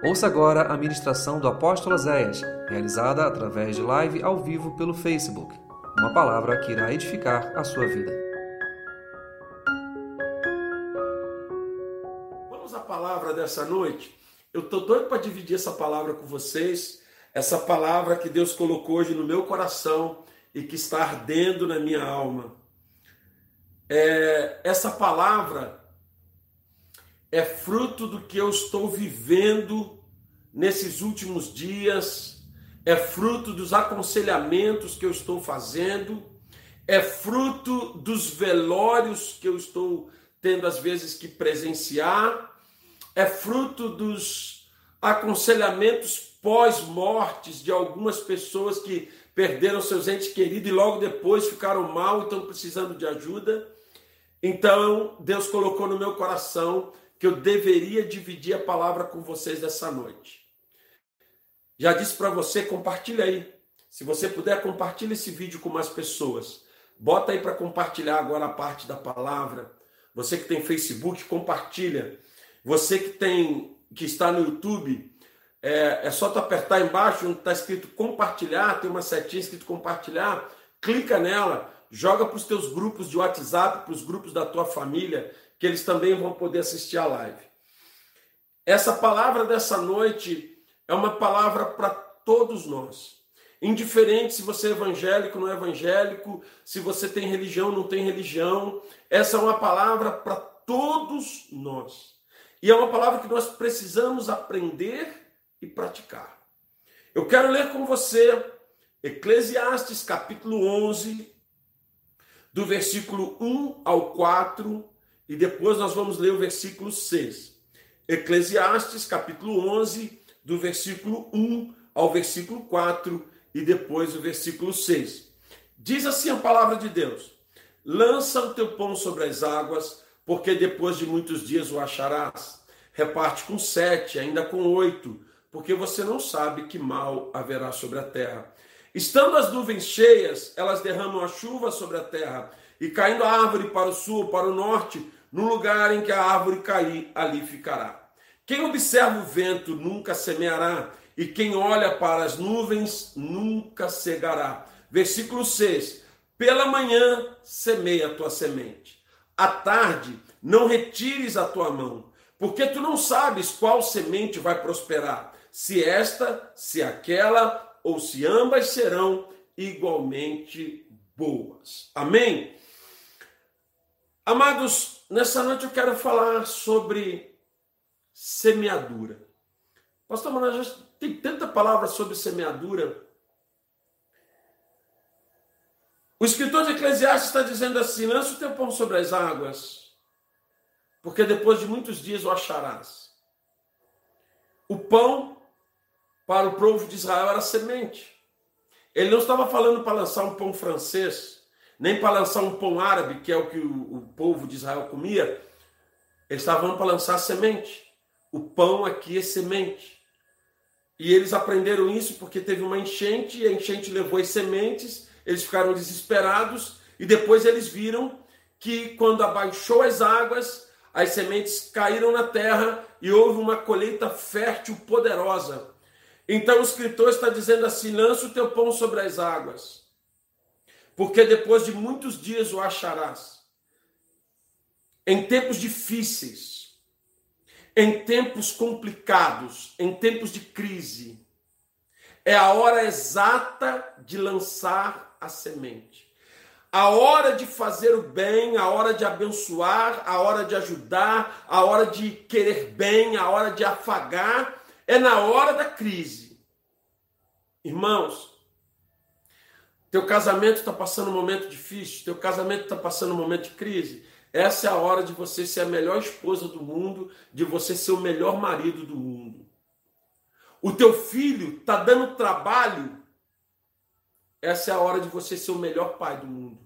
Ouça agora a ministração do apóstolo Zéias, realizada através de live ao vivo pelo Facebook. Uma palavra que irá edificar a sua vida. Vamos à palavra dessa noite? Eu estou doido para dividir essa palavra com vocês, essa palavra que Deus colocou hoje no meu coração e que está ardendo na minha alma. É, essa palavra é fruto do que eu estou vivendo nesses últimos dias, é fruto dos aconselhamentos que eu estou fazendo, é fruto dos velórios que eu estou tendo às vezes que presenciar, é fruto dos aconselhamentos pós-mortes de algumas pessoas que perderam seus entes queridos e logo depois ficaram mal e estão precisando de ajuda. Então, Deus colocou no meu coração que eu deveria dividir a palavra com vocês dessa noite. Já disse para você, compartilha aí. Se você puder, compartilha esse vídeo com mais pessoas. Bota aí para compartilhar agora a parte da palavra. Você que tem Facebook, compartilha. Você que tem que está no YouTube, é, é só tu apertar embaixo onde está escrito compartilhar, tem uma setinha escrito compartilhar, clica nela joga para os teus grupos de WhatsApp, para os grupos da tua família, que eles também vão poder assistir a live. Essa palavra dessa noite é uma palavra para todos nós. Indiferente se você é evangélico, não é evangélico, se você tem religião, não tem religião, essa é uma palavra para todos nós. E é uma palavra que nós precisamos aprender e praticar. Eu quero ler com você Eclesiastes capítulo 11, do versículo 1 ao 4, e depois nós vamos ler o versículo 6. Eclesiastes, capítulo 11, do versículo 1 ao versículo 4, e depois o versículo 6. Diz assim a palavra de Deus: Lança o teu pão sobre as águas, porque depois de muitos dias o acharás. Reparte com sete, ainda com oito, porque você não sabe que mal haverá sobre a terra. Estando as nuvens cheias, elas derramam a chuva sobre a terra, e caindo a árvore para o sul, para o norte, no lugar em que a árvore cair, ali ficará. Quem observa o vento nunca semeará, e quem olha para as nuvens nunca cegará. Versículo 6: Pela manhã semeia a tua semente, à tarde não retires a tua mão, porque tu não sabes qual semente vai prosperar, se esta, se aquela ou se ambas serão igualmente boas. Amém? Amados, nessa noite eu quero falar sobre semeadura. Pastor Manoel, tem tanta palavra sobre semeadura. O escritor de Eclesiastes está dizendo assim: lança o teu pão sobre as águas, porque depois de muitos dias o acharás. O pão para o povo de Israel era semente. Ele não estava falando para lançar um pão francês, nem para lançar um pão árabe, que é o que o, o povo de Israel comia. Ele estava falando para lançar semente. O pão aqui é semente. E eles aprenderam isso porque teve uma enchente, e a enchente levou as sementes, eles ficaram desesperados, e depois eles viram que quando abaixou as águas, as sementes caíram na terra e houve uma colheita fértil poderosa. Então o escritor está dizendo assim: lança o teu pão sobre as águas, porque depois de muitos dias o acharás. Em tempos difíceis, em tempos complicados, em tempos de crise, é a hora exata de lançar a semente. A hora de fazer o bem, a hora de abençoar, a hora de ajudar, a hora de querer bem, a hora de afagar é na hora da crise. Irmãos, teu casamento está passando um momento difícil, teu casamento está passando um momento de crise. Essa é a hora de você ser a melhor esposa do mundo, de você ser o melhor marido do mundo. O teu filho está dando trabalho. Essa é a hora de você ser o melhor pai do mundo.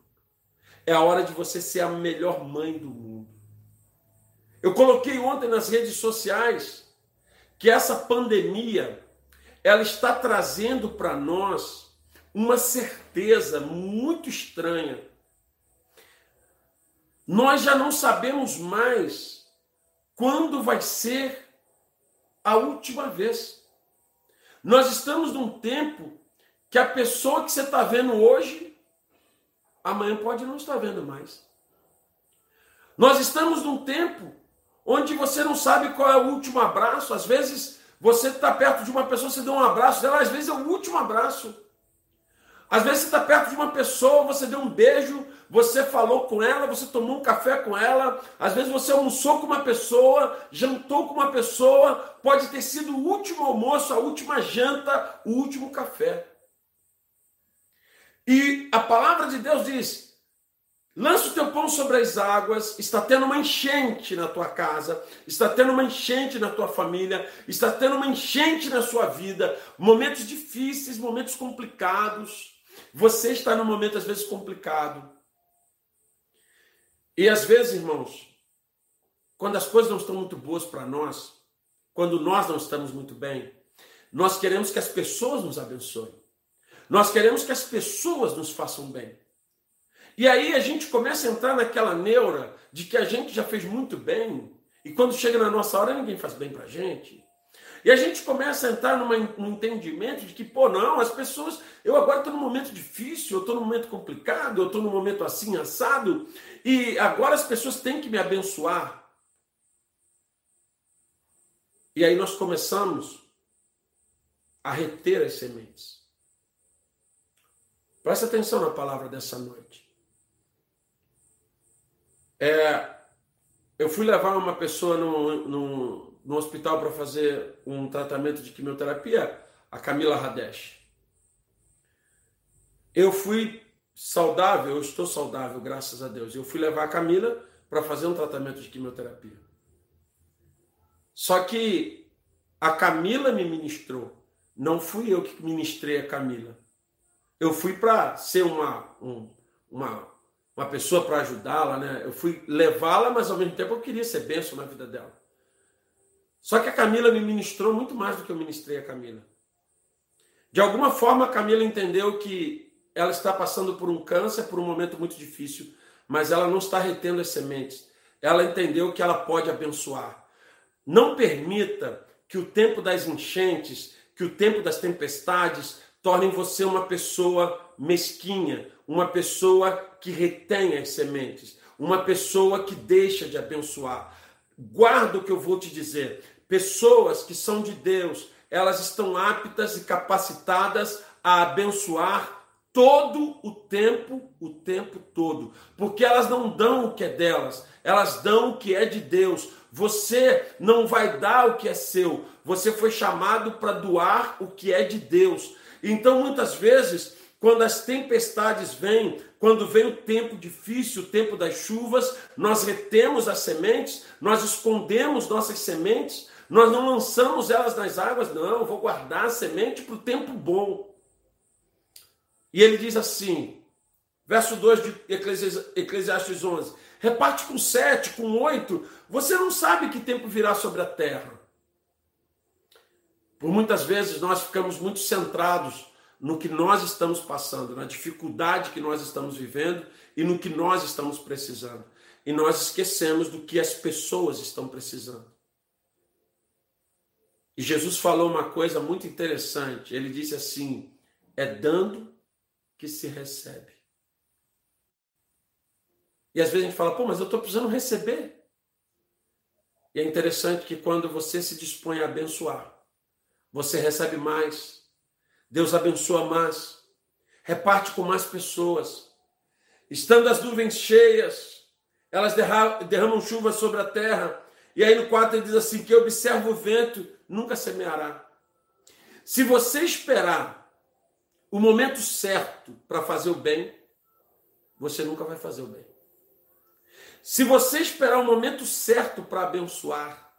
É a hora de você ser a melhor mãe do mundo. Eu coloquei ontem nas redes sociais que essa pandemia ela está trazendo para nós uma certeza muito estranha. Nós já não sabemos mais quando vai ser a última vez. Nós estamos num tempo que a pessoa que você está vendo hoje, amanhã pode não estar vendo mais. Nós estamos num tempo onde você não sabe qual é o último abraço. Às vezes você está perto de uma pessoa, você dá um abraço dela, às vezes é o último abraço. Às vezes você está perto de uma pessoa, você deu um beijo, você falou com ela, você tomou um café com ela, às vezes você almoçou com uma pessoa, jantou com uma pessoa, pode ter sido o último almoço, a última janta, o último café. E a palavra de Deus diz: Lança o teu pão sobre as águas, está tendo uma enchente na tua casa, está tendo uma enchente na tua família, está tendo uma enchente na sua vida, momentos difíceis, momentos complicados. Você está num momento às vezes complicado. E às vezes, irmãos, quando as coisas não estão muito boas para nós, quando nós não estamos muito bem, nós queremos que as pessoas nos abençoem. Nós queremos que as pessoas nos façam bem. E aí a gente começa a entrar naquela neura de que a gente já fez muito bem, e quando chega na nossa hora ninguém faz bem pra gente. E a gente começa a entrar numa, num entendimento de que, pô, não, as pessoas. Eu agora estou num momento difícil, eu estou num momento complicado, eu estou num momento assim, assado, e agora as pessoas têm que me abençoar. E aí nós começamos a reter as sementes. Presta atenção na palavra dessa noite. É, eu fui levar uma pessoa no, no hospital para fazer um tratamento de quimioterapia, a Camila Radesh. Eu fui saudável, eu estou saudável, graças a Deus. Eu fui levar a Camila para fazer um tratamento de quimioterapia. Só que a Camila me ministrou, não fui eu que ministrei a Camila. Eu fui para ser uma, um, uma uma pessoa para ajudá-la, né? Eu fui levá-la, mas ao mesmo tempo eu queria ser benção na vida dela. Só que a Camila me ministrou muito mais do que eu ministrei a Camila. De alguma forma, a Camila entendeu que ela está passando por um câncer, por um momento muito difícil, mas ela não está retendo as sementes. Ela entendeu que ela pode abençoar. Não permita que o tempo das enchentes, que o tempo das tempestades tornem você uma pessoa mesquinha, uma pessoa que retém as sementes, uma pessoa que deixa de abençoar. Guarda o que eu vou te dizer. Pessoas que são de Deus, elas estão aptas e capacitadas a abençoar todo o tempo, o tempo todo, porque elas não dão o que é delas, elas dão o que é de Deus. Você não vai dar o que é seu, você foi chamado para doar o que é de Deus. Então, muitas vezes, quando as tempestades vêm, quando vem o tempo difícil, o tempo das chuvas, nós retemos as sementes, nós escondemos nossas sementes, nós não lançamos elas nas águas, não, vou guardar a semente para o tempo bom. E ele diz assim, verso 2 de Eclesiastes 11: reparte com sete, com oito, você não sabe que tempo virá sobre a terra. Por muitas vezes nós ficamos muito centrados no que nós estamos passando, na dificuldade que nós estamos vivendo e no que nós estamos precisando. E nós esquecemos do que as pessoas estão precisando. E Jesus falou uma coisa muito interessante. Ele disse assim: é dando que se recebe. E às vezes a gente fala, pô, mas eu estou precisando receber. E é interessante que quando você se dispõe a abençoar, você recebe mais Deus abençoa mais, reparte com mais pessoas. Estando as nuvens cheias, elas derramam chuva sobre a terra. E aí no 4 ele diz assim: que observa o vento, nunca semeará. Se você esperar o momento certo para fazer o bem, você nunca vai fazer o bem. Se você esperar o momento certo para abençoar,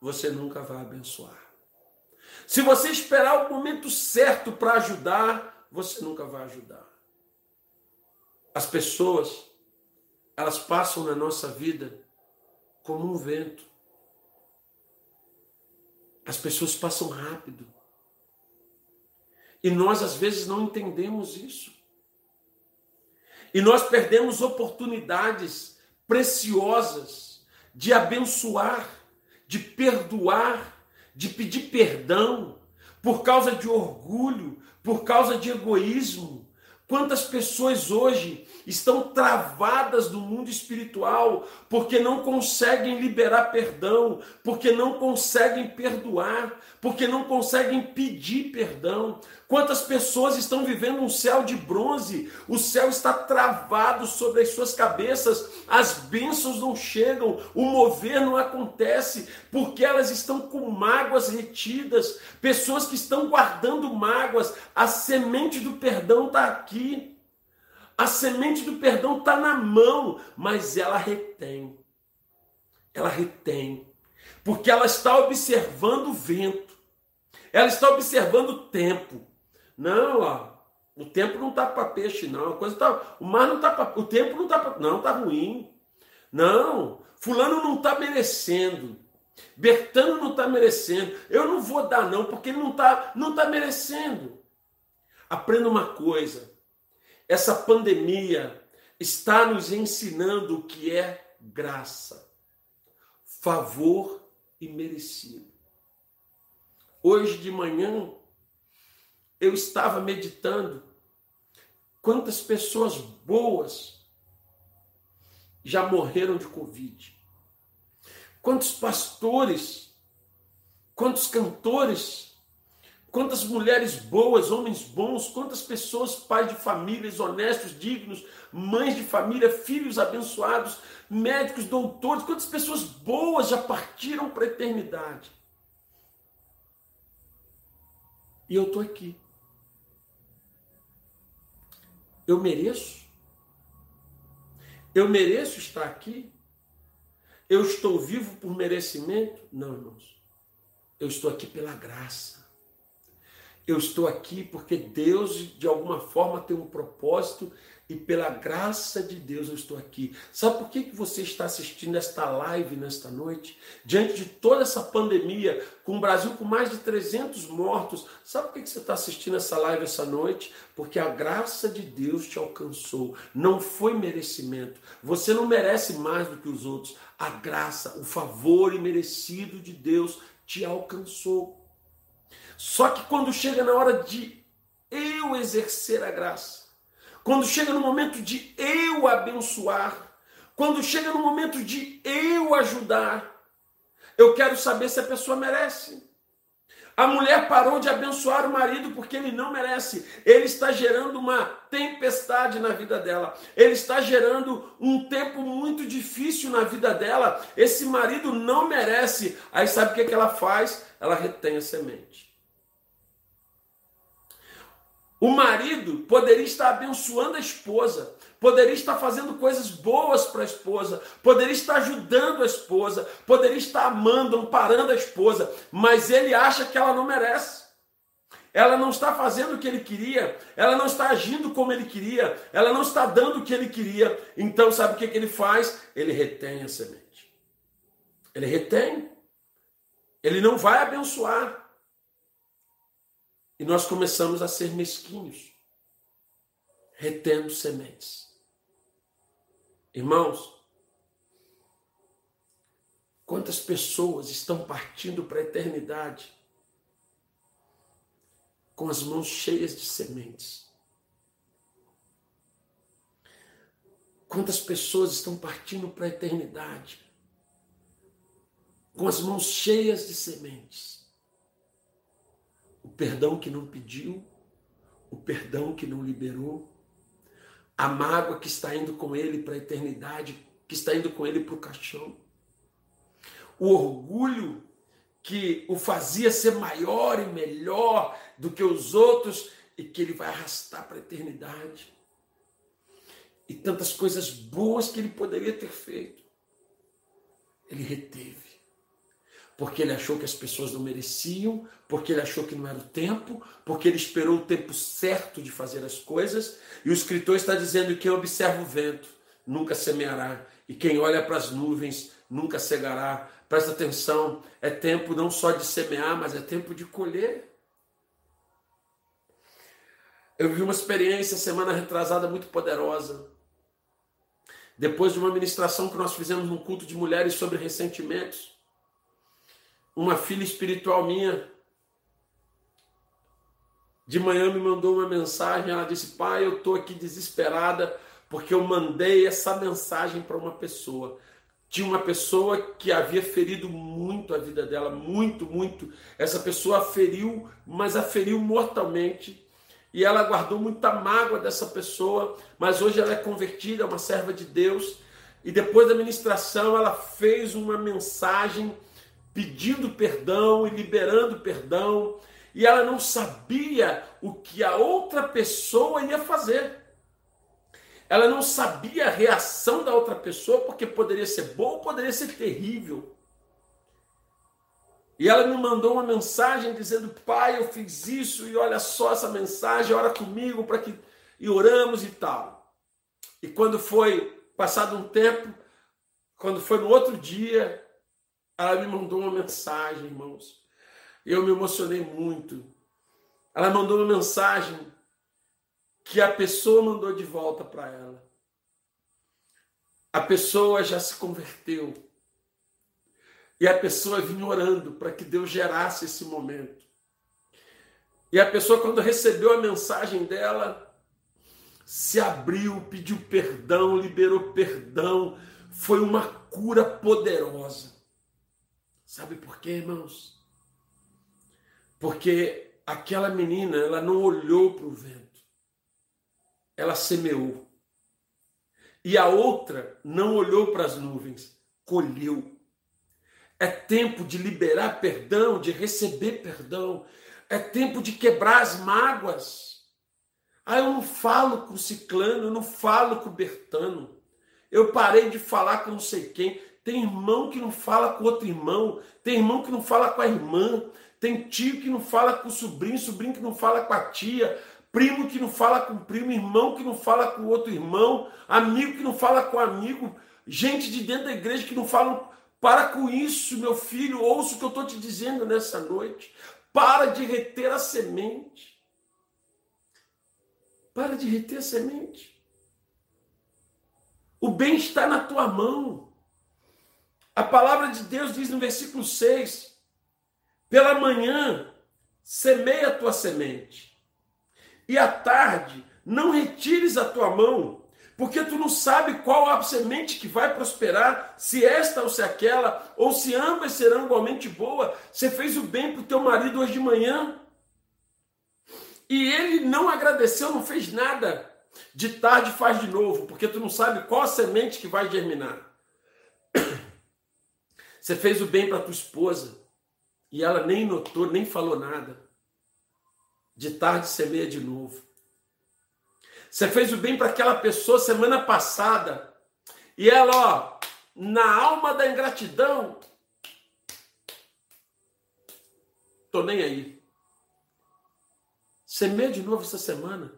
você nunca vai abençoar. Se você esperar o momento certo para ajudar, você nunca vai ajudar. As pessoas, elas passam na nossa vida como um vento. As pessoas passam rápido. E nós às vezes não entendemos isso. E nós perdemos oportunidades preciosas de abençoar de perdoar, de pedir perdão, por causa de orgulho, por causa de egoísmo. Quantas pessoas hoje estão travadas no mundo espiritual porque não conseguem liberar perdão, porque não conseguem perdoar, porque não conseguem pedir perdão. Quantas pessoas estão vivendo um céu de bronze? O céu está travado sobre as suas cabeças, as bênçãos não chegam, o mover não acontece, porque elas estão com mágoas retidas, pessoas que estão guardando mágoas, a semente do perdão está aqui. A semente do perdão está na mão, mas ela retém. Ela retém. Porque ela está observando o vento. Ela está observando o tempo. Não, ó, o tempo não está para peixe, não. A coisa tá, o mar não está para. O tempo não está para. Não, está ruim. Não, fulano não está merecendo. Bertano não está merecendo. Eu não vou dar, não, porque ele não está não tá merecendo. Aprenda uma coisa. Essa pandemia está nos ensinando o que é graça, favor e merecido. Hoje de manhã eu estava meditando quantas pessoas boas já morreram de Covid. Quantos pastores, quantos cantores Quantas mulheres boas, homens bons, quantas pessoas, pais de famílias honestos, dignos, mães de família, filhos abençoados, médicos, doutores, quantas pessoas boas já partiram para a eternidade. E eu estou aqui. Eu mereço? Eu mereço estar aqui? Eu estou vivo por merecimento? Não, irmãos. Eu estou aqui pela graça. Eu estou aqui porque Deus, de alguma forma, tem um propósito e pela graça de Deus eu estou aqui. Sabe por que, que você está assistindo esta live nesta noite? Diante de toda essa pandemia, com o Brasil com mais de 300 mortos, sabe por que, que você está assistindo essa live essa noite? Porque a graça de Deus te alcançou. Não foi merecimento. Você não merece mais do que os outros. A graça, o favor imerecido de Deus te alcançou. Só que quando chega na hora de eu exercer a graça, quando chega no momento de eu abençoar, quando chega no momento de eu ajudar, eu quero saber se a pessoa merece. A mulher parou de abençoar o marido porque ele não merece. Ele está gerando uma tempestade na vida dela. Ele está gerando um tempo muito difícil na vida dela. Esse marido não merece. Aí sabe o que, que ela faz? Ela retém a semente. O marido poderia estar abençoando a esposa, poderia estar fazendo coisas boas para a esposa, poderia estar ajudando a esposa, poderia estar amando, amparando a esposa, mas ele acha que ela não merece. Ela não está fazendo o que ele queria, ela não está agindo como ele queria, ela não está dando o que ele queria. Então, sabe o que, que ele faz? Ele retém a semente. Ele retém. Ele não vai abençoar. E nós começamos a ser mesquinhos, retendo sementes. Irmãos, quantas pessoas estão partindo para a eternidade com as mãos cheias de sementes? Quantas pessoas estão partindo para a eternidade com as mãos cheias de sementes? Perdão que não pediu, o perdão que não liberou, a mágoa que está indo com ele para a eternidade, que está indo com ele para o caixão, o orgulho que o fazia ser maior e melhor do que os outros e que ele vai arrastar para a eternidade. E tantas coisas boas que ele poderia ter feito, ele reteve porque ele achou que as pessoas não mereciam, porque ele achou que não era o tempo, porque ele esperou o tempo certo de fazer as coisas. E o escritor está dizendo que quem observa o vento nunca semeará, e quem olha para as nuvens nunca cegará. Presta atenção, é tempo não só de semear, mas é tempo de colher. Eu vi uma experiência semana retrasada muito poderosa. Depois de uma ministração que nós fizemos num culto de mulheres sobre ressentimentos, uma filha espiritual minha, de manhã me mandou uma mensagem, ela disse: "Pai, eu tô aqui desesperada porque eu mandei essa mensagem para uma pessoa. Tinha uma pessoa que havia ferido muito a vida dela, muito, muito. Essa pessoa feriu, mas a feriu mortalmente. E ela guardou muita mágoa dessa pessoa, mas hoje ela é convertida, é uma serva de Deus. E depois da ministração, ela fez uma mensagem pedindo perdão e liberando perdão. E ela não sabia o que a outra pessoa ia fazer. Ela não sabia a reação da outra pessoa, porque poderia ser ou poderia ser terrível. E ela me mandou uma mensagem dizendo: Pai, eu fiz isso, e olha só essa mensagem, ora comigo para que. E oramos e tal. E quando foi passado um tempo, quando foi no outro dia, ela me mandou uma mensagem, irmãos. Eu me emocionei muito. Ela mandou uma mensagem que a pessoa mandou de volta para ela. A pessoa já se converteu. E a pessoa vinha orando para que Deus gerasse esse momento. E a pessoa, quando recebeu a mensagem dela, se abriu, pediu perdão, liberou perdão. Foi uma cura poderosa. Sabe por quê, irmãos? Porque aquela menina, ela não olhou para o vento ela semeou. E a outra não olhou para as nuvens, colheu. É tempo de liberar perdão, de receber perdão. É tempo de quebrar as mágoas. Ah, eu não falo com o ciclano, eu não falo com o Bertano. Eu parei de falar com não sei quem. Tem irmão que não fala com outro irmão. Tem irmão que não fala com a irmã. Tem tio que não fala com o sobrinho, sobrinho que não fala com a tia primo que não fala com primo, irmão que não fala com outro irmão, amigo que não fala com amigo, gente de dentro da igreja que não fala. Para com isso, meu filho, ouça o que eu estou te dizendo nessa noite. Para de reter a semente. Para de reter a semente. O bem está na tua mão. A palavra de Deus diz no versículo 6: Pela manhã, semeia a tua semente e à tarde não retires a tua mão, porque tu não sabe qual a semente que vai prosperar, se esta ou se aquela, ou se ambas serão igualmente boas. Você fez o bem para o teu marido hoje de manhã, e ele não agradeceu, não fez nada. De tarde faz de novo, porque tu não sabe qual a semente que vai germinar. Você fez o bem para tua esposa, e ela nem notou, nem falou nada de tarde semeia de novo. Você fez o bem para aquela pessoa semana passada e ela, ó, na alma da ingratidão, tô nem aí. Semeia de novo essa semana.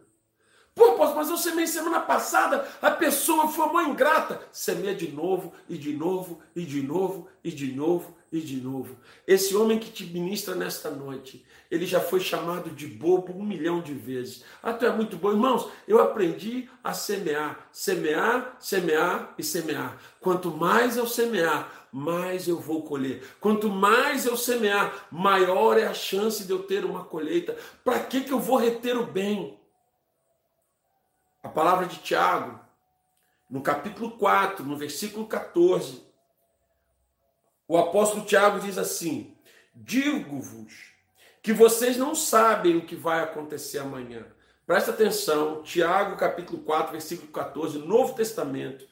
Pô, mas eu semei semana passada, a pessoa foi uma ingrata. Semeia de novo, e de novo, e de novo, e de novo, e de novo. Esse homem que te ministra nesta noite, ele já foi chamado de bobo um milhão de vezes. Ah, tu é muito bom. Irmãos, eu aprendi a semear, semear, semear e semear. Quanto mais eu semear, mais eu vou colher. Quanto mais eu semear, maior é a chance de eu ter uma colheita. Para que, que eu vou reter o bem? A palavra de Tiago, no capítulo 4, no versículo 14, o apóstolo Tiago diz assim: Digo-vos que vocês não sabem o que vai acontecer amanhã. Presta atenção, Tiago, capítulo 4, versículo 14, Novo Testamento.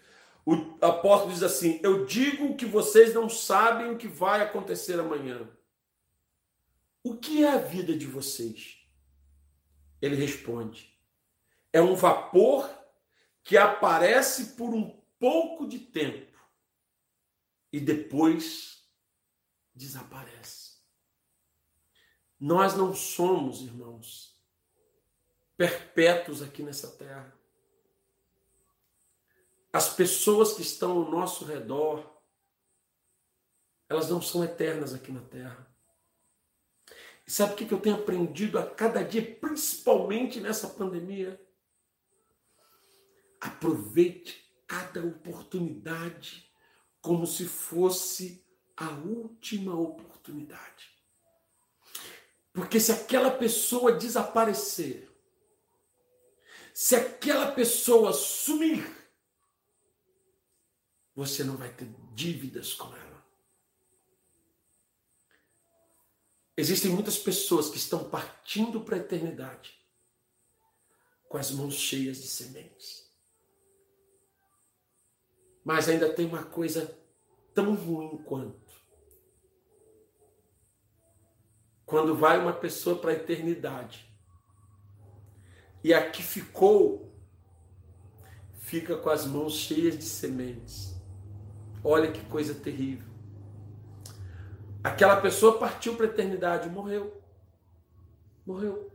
O apóstolo diz assim: Eu digo que vocês não sabem o que vai acontecer amanhã. O que é a vida de vocês? Ele responde: é um vapor que aparece por um pouco de tempo e depois desaparece. Nós não somos, irmãos, perpétuos aqui nessa terra. As pessoas que estão ao nosso redor, elas não são eternas aqui na terra. E sabe o que eu tenho aprendido a cada dia, principalmente nessa pandemia? Aproveite cada oportunidade como se fosse a última oportunidade. Porque se aquela pessoa desaparecer, se aquela pessoa sumir, você não vai ter dívidas com ela. Existem muitas pessoas que estão partindo para a eternidade com as mãos cheias de sementes. Mas ainda tem uma coisa tão ruim quanto. Quando vai uma pessoa para a eternidade e a que ficou fica com as mãos cheias de sementes. Olha que coisa terrível. Aquela pessoa partiu para a eternidade morreu. Morreu.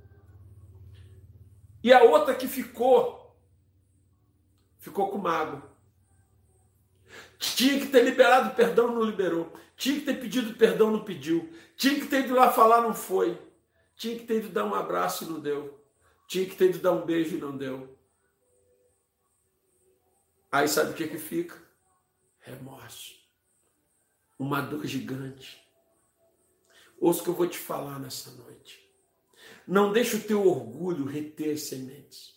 E a outra que ficou, ficou com mágoa. Tinha que ter liberado perdão, não liberou. Tinha que ter pedido perdão, não pediu. Tinha que ter ido lá falar, não foi. Tinha que ter ido dar um abraço não deu. Tinha que ter ido dar um beijo não deu. Aí sabe o que, que fica? Remorso. Uma dor gigante. Ouça o que eu vou te falar nessa noite. Não deixe o teu orgulho reter sementes.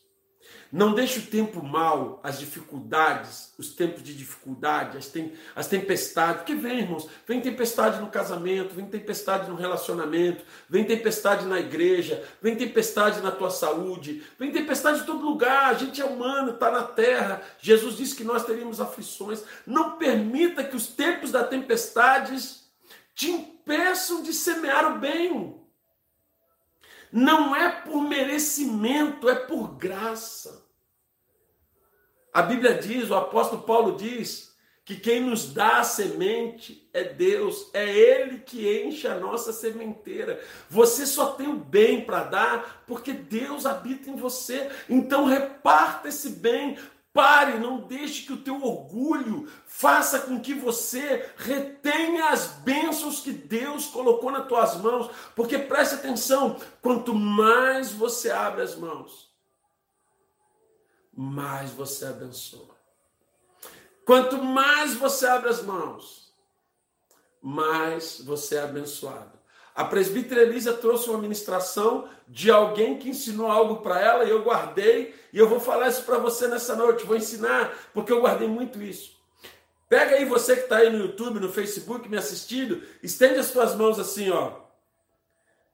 Não deixe o tempo mal, as dificuldades, os tempos de dificuldade, as, tem, as tempestades. Porque vem, irmãos, vem tempestade no casamento, vem tempestade no relacionamento, vem tempestade na igreja, vem tempestade na tua saúde, vem tempestade em todo lugar. A gente é humano, está na terra. Jesus disse que nós teríamos aflições. Não permita que os tempos da tempestades te impeçam de semear o bem. Não é por merecimento, é por graça. A Bíblia diz, o apóstolo Paulo diz, que quem nos dá a semente é Deus, é Ele que enche a nossa sementeira. Você só tem o bem para dar porque Deus habita em você. Então reparta esse bem, Pare, não deixe que o teu orgulho faça com que você retenha as bênçãos que Deus colocou nas tuas mãos. Porque preste atenção, quanto mais você abre as mãos, mais você abençoa. Quanto mais você abre as mãos, mais você é abençoado. A presbítera Elisa trouxe uma ministração de alguém que ensinou algo para ela e eu guardei e eu vou falar isso para você nessa noite. Vou ensinar porque eu guardei muito isso. Pega aí você que está aí no YouTube, no Facebook me assistindo, estende as tuas mãos assim, ó.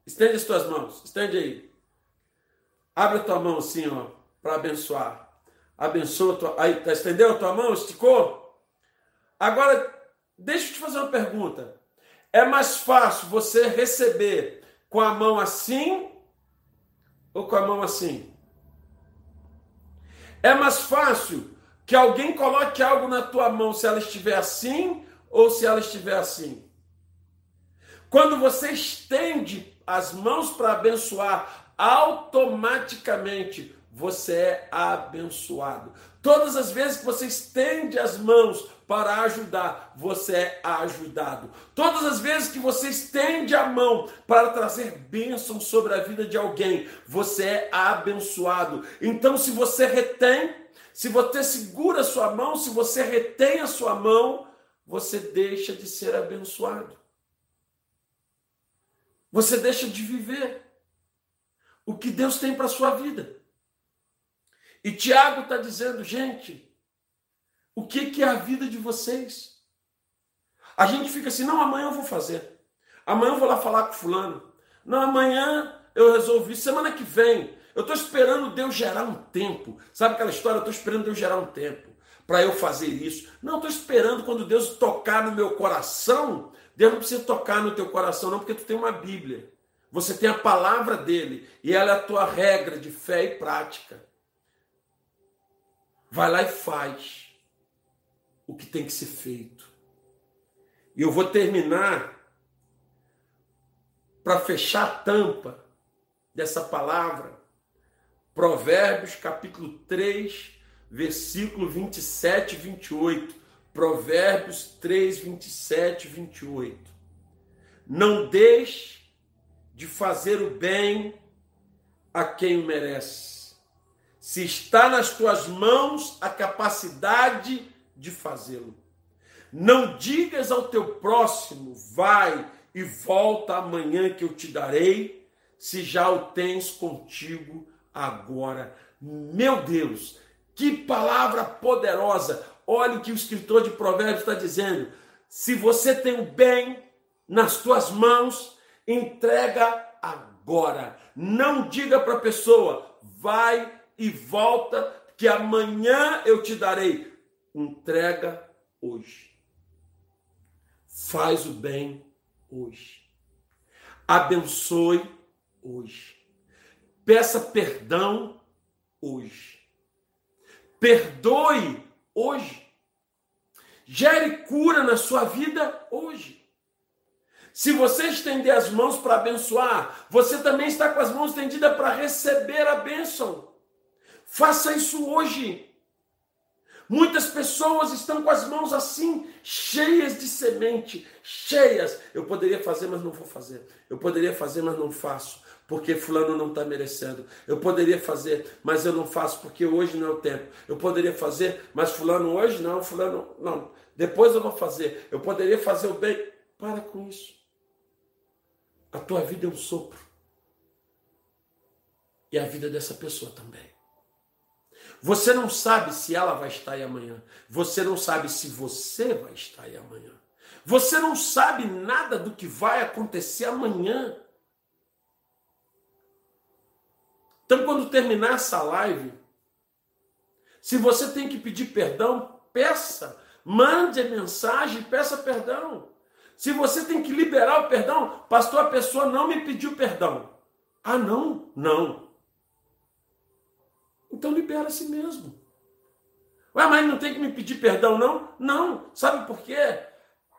Estende as tuas mãos, estende aí. Abre a tua mão assim, ó, para abençoar. Abençoa a tua. Aí, tá, estendeu a tua mão? Esticou? Agora, deixa eu te fazer uma pergunta. É mais fácil você receber com a mão assim ou com a mão assim? É mais fácil que alguém coloque algo na tua mão se ela estiver assim ou se ela estiver assim? Quando você estende as mãos para abençoar, automaticamente você é abençoado. Todas as vezes que você estende as mãos para ajudar, você é ajudado. Todas as vezes que você estende a mão para trazer bênção sobre a vida de alguém, você é abençoado. Então, se você retém, se você segura a sua mão, se você retém a sua mão, você deixa de ser abençoado. Você deixa de viver o que Deus tem para a sua vida. E Tiago está dizendo, gente, o que, que é a vida de vocês? A gente fica assim, não, amanhã eu vou fazer. Amanhã eu vou lá falar com fulano. Não, amanhã eu resolvi. Semana que vem, eu estou esperando Deus gerar um tempo. Sabe aquela história? Eu estou esperando Deus gerar um tempo para eu fazer isso. Não, estou esperando quando Deus tocar no meu coração. Deus não precisa tocar no teu coração, não, porque tu tem uma Bíblia. Você tem a palavra dele e ela é a tua regra de fé e prática. Vai lá e faz o que tem que ser feito. E eu vou terminar para fechar a tampa dessa palavra. Provérbios capítulo 3, versículo 27 e 28. Provérbios 3, 27 e 28. Não deixe de fazer o bem a quem o merece. Se está nas tuas mãos a capacidade de fazê-lo. Não digas ao teu próximo, vai e volta amanhã que eu te darei, se já o tens contigo agora. Meu Deus, que palavra poderosa! Olha o que o escritor de Provérbios está dizendo. Se você tem o bem nas tuas mãos, entrega agora. Não diga para a pessoa, vai e volta, que amanhã eu te darei. Entrega hoje. Faz o bem hoje. Abençoe hoje. Peça perdão hoje. Perdoe hoje. Gere cura na sua vida hoje. Se você estender as mãos para abençoar, você também está com as mãos estendidas para receber a bênção. Faça isso hoje. Muitas pessoas estão com as mãos assim, cheias de semente, cheias. Eu poderia fazer, mas não vou fazer. Eu poderia fazer, mas não faço, porque fulano não está merecendo. Eu poderia fazer, mas eu não faço, porque hoje não é o tempo. Eu poderia fazer, mas fulano hoje não, fulano não. Depois eu vou fazer. Eu poderia fazer o bem. Para com isso. A tua vida é um sopro. E a vida dessa pessoa também. Você não sabe se ela vai estar aí amanhã. Você não sabe se você vai estar aí amanhã. Você não sabe nada do que vai acontecer amanhã. Então, quando terminar essa live, se você tem que pedir perdão, peça. Mande a mensagem, peça perdão. Se você tem que liberar o perdão, pastor, a pessoa não me pediu perdão. Ah, não? Não. Então libera a si mesmo. Ué, mas não tem que me pedir perdão, não? Não. Sabe por quê?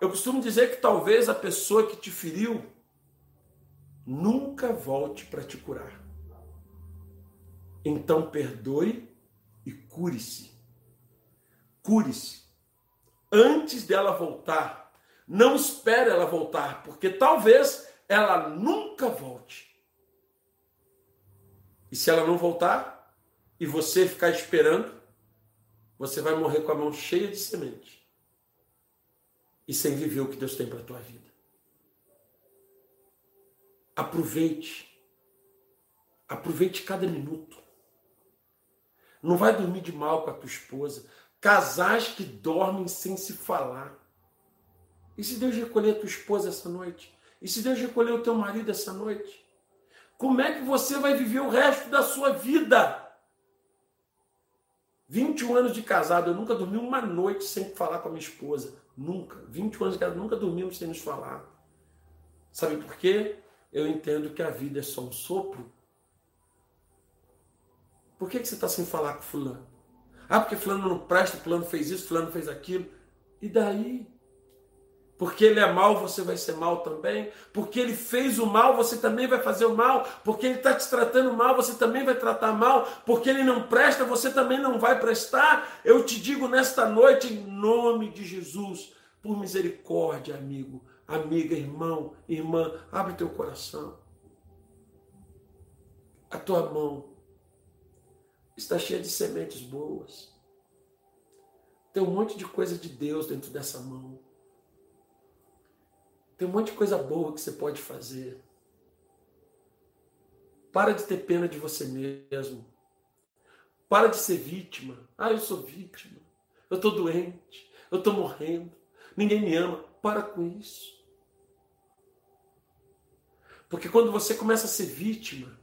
Eu costumo dizer que talvez a pessoa que te feriu nunca volte para te curar. Então perdoe e cure-se. Cure-se. Antes dela voltar, não espere ela voltar, porque talvez ela nunca volte. E se ela não voltar, e você ficar esperando, você vai morrer com a mão cheia de semente e sem viver o que Deus tem para a tua vida. Aproveite. Aproveite cada minuto. Não vai dormir de mal com a tua esposa. Casais que dormem sem se falar. E se Deus recolher a tua esposa essa noite? E se Deus recolher o teu marido essa noite? Como é que você vai viver o resto da sua vida? 21 anos de casado, eu nunca dormi uma noite sem falar com a minha esposa. Nunca. 21 anos de casado, nunca dormimos sem nos falar. Sabe por quê? Eu entendo que a vida é só um sopro. Por que, que você está sem falar com fulano? Ah, porque fulano não presta, fulano fez isso, fulano fez aquilo. E daí? Porque ele é mal, você vai ser mal também. Porque ele fez o mal, você também vai fazer o mal. Porque ele está te tratando mal, você também vai tratar mal. Porque ele não presta, você também não vai prestar. Eu te digo nesta noite, em nome de Jesus, por misericórdia, amigo, amiga, irmão, irmã, abre teu coração. A tua mão está cheia de sementes boas. Tem um monte de coisa de Deus dentro dessa mão. Tem um monte de coisa boa que você pode fazer. Para de ter pena de você mesmo. Para de ser vítima. Ah, eu sou vítima. Eu estou doente. Eu estou morrendo. Ninguém me ama. Para com isso. Porque quando você começa a ser vítima,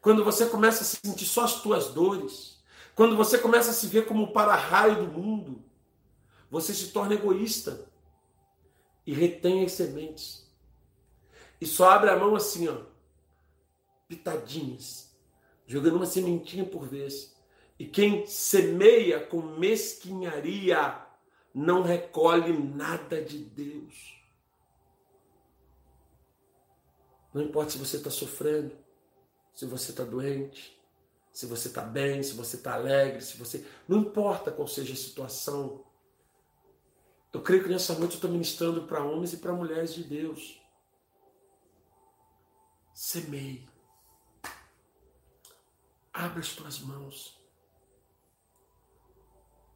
quando você começa a sentir só as tuas dores, quando você começa a se ver como o para-raio do mundo, você se torna egoísta e retém as sementes. E só abre a mão assim, ó, pitadinhas, jogando uma sementinha por vez. E quem semeia com mesquinharia não recolhe nada de Deus. Não importa se você está sofrendo, se você está doente, se você está bem, se você está alegre, se você. Não importa qual seja a situação, eu creio que nessa noite eu estou ministrando para homens e para mulheres de Deus. Semeie. Abra as tuas mãos.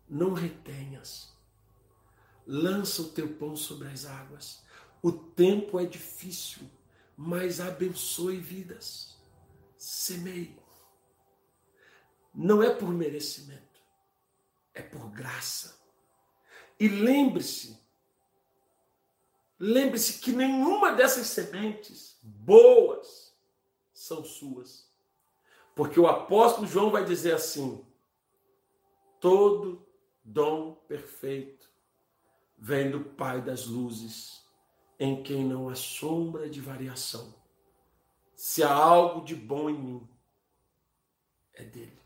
Não retenhas. lança o teu pão sobre as águas. O tempo é difícil, mas abençoe vidas. Semeie. Não é por merecimento, é por graça. E lembre-se, lembre-se que nenhuma dessas sementes boas são suas. Porque o apóstolo João vai dizer assim: todo dom perfeito vem do Pai das luzes, em quem não há sombra de variação. Se há algo de bom em mim, é dele.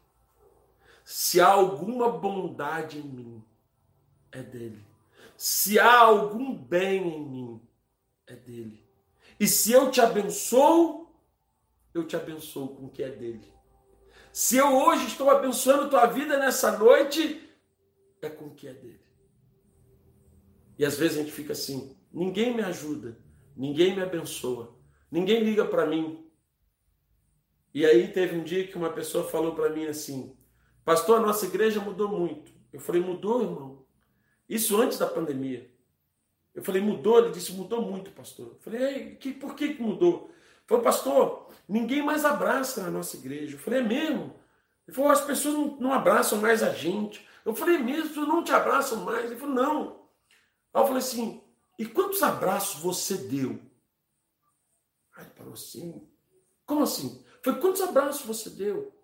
Se há alguma bondade em mim, é dele. Se há algum bem em mim, é dele. E se eu te abençoo, eu te abençoo com o que é dele. Se eu hoje estou abençoando tua vida nessa noite, é com o que é dele. E às vezes a gente fica assim: ninguém me ajuda, ninguém me abençoa, ninguém liga para mim. E aí teve um dia que uma pessoa falou para mim assim: Pastor, a nossa igreja mudou muito. Eu falei: Mudou, irmão? Isso antes da pandemia. Eu falei: Mudou? Ele disse: Mudou muito, pastor. Eu falei: Ei, que, por que, mudou? Falou: Pastor, ninguém mais abraça na nossa igreja. Eu falei: É mesmo? Ele falou: As pessoas não, não abraçam mais a gente. Eu falei: é Mesmo? As pessoas não te abraçam mais? Ele falou: Não. Aí eu falei assim: E quantos abraços você deu? Aí ele falou assim: Como assim? Foi quantos abraços você deu?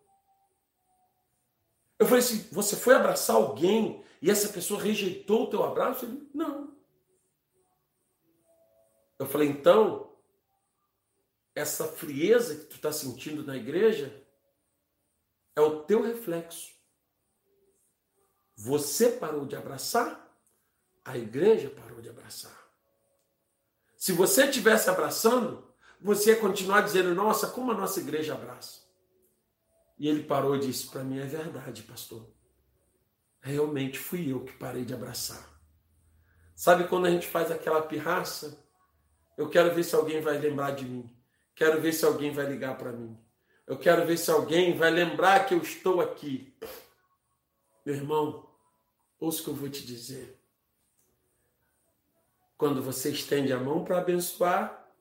Eu falei assim: Você foi abraçar alguém e essa pessoa rejeitou o teu abraço? Ele: Não. Eu falei: Então, essa frieza que tu está sentindo na igreja é o teu reflexo. Você parou de abraçar a igreja parou de abraçar. Se você estivesse abraçando, você ia continuar dizendo: Nossa, como a nossa igreja abraça. E ele parou e disse: Para mim é verdade, pastor. Realmente fui eu que parei de abraçar. Sabe quando a gente faz aquela pirraça? Eu quero ver se alguém vai lembrar de mim. Quero ver se alguém vai ligar para mim. Eu quero ver se alguém vai lembrar que eu estou aqui. Meu irmão, ouça o que eu vou te dizer. Quando você estende a mão para abençoar,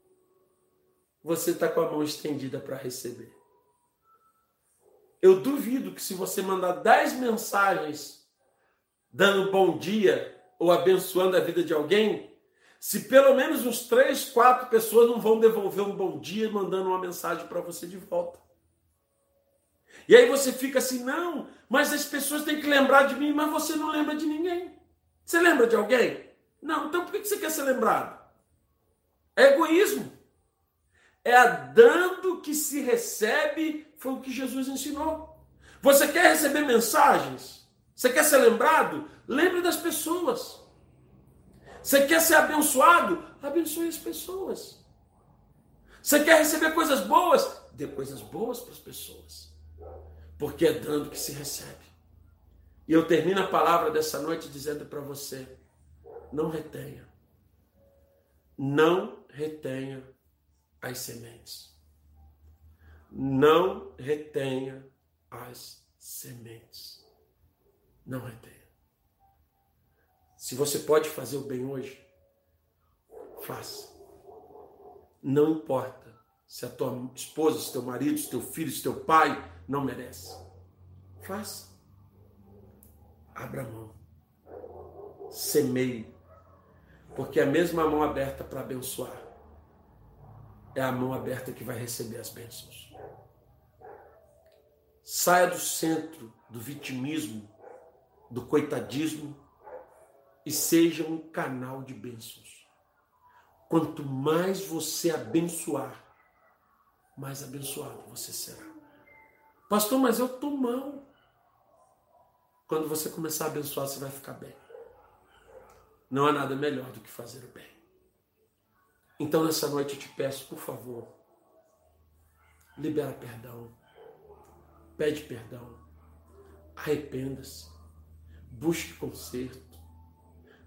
você está com a mão estendida para receber. Eu duvido que se você mandar dez mensagens dando bom dia ou abençoando a vida de alguém, se pelo menos uns três, quatro pessoas não vão devolver um bom dia mandando uma mensagem para você de volta. E aí você fica assim, não, mas as pessoas têm que lembrar de mim, mas você não lembra de ninguém. Você lembra de alguém? Não, então por que você quer ser lembrado? É egoísmo. É a dando que se recebe, foi o que Jesus ensinou. Você quer receber mensagens? Você quer ser lembrado? Lembre das pessoas. Você quer ser abençoado? Abençoe as pessoas. Você quer receber coisas boas? Dê coisas boas para as pessoas. Porque é dando que se recebe. E eu termino a palavra dessa noite dizendo para você: não retenha. Não retenha as sementes. Não retenha as sementes. Não retenha. Se você pode fazer o bem hoje, faça. Não importa se a tua esposa, se teu marido, se teu filho, se teu pai não merece. Faça. Abra mão. Semeie porque a mesma mão aberta para abençoar é a mão aberta que vai receber as bênçãos. Saia do centro do vitimismo, do coitadismo e seja um canal de bênçãos. Quanto mais você abençoar, mais abençoado você será. Pastor, mas eu estou mal. Quando você começar a abençoar, você vai ficar bem. Não há nada melhor do que fazer o bem. Então nessa noite eu te peço, por favor, libera perdão, pede perdão, arrependa-se, busque conserto,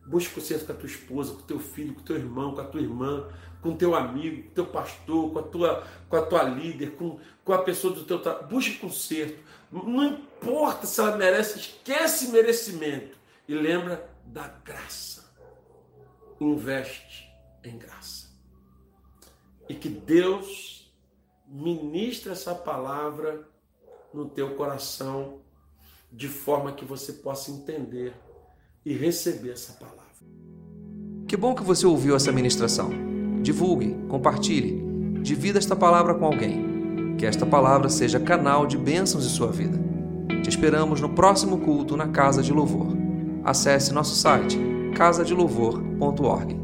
busque conserto com a tua esposa, com o teu filho, com o teu irmão, com a tua irmã, com o teu amigo, com o teu pastor, com a tua, com a tua líder, com, com a pessoa do teu trabalho. Busque conserto. Não importa se ela merece, esquece merecimento e lembra da graça investe em graça. E que Deus ministre essa palavra no teu coração de forma que você possa entender e receber essa palavra. Que bom que você ouviu essa ministração. Divulgue, compartilhe, divida esta palavra com alguém. Que esta palavra seja canal de bênçãos em sua vida. Te esperamos no próximo culto na Casa de Louvor. Acesse nosso site casadelouvor.org.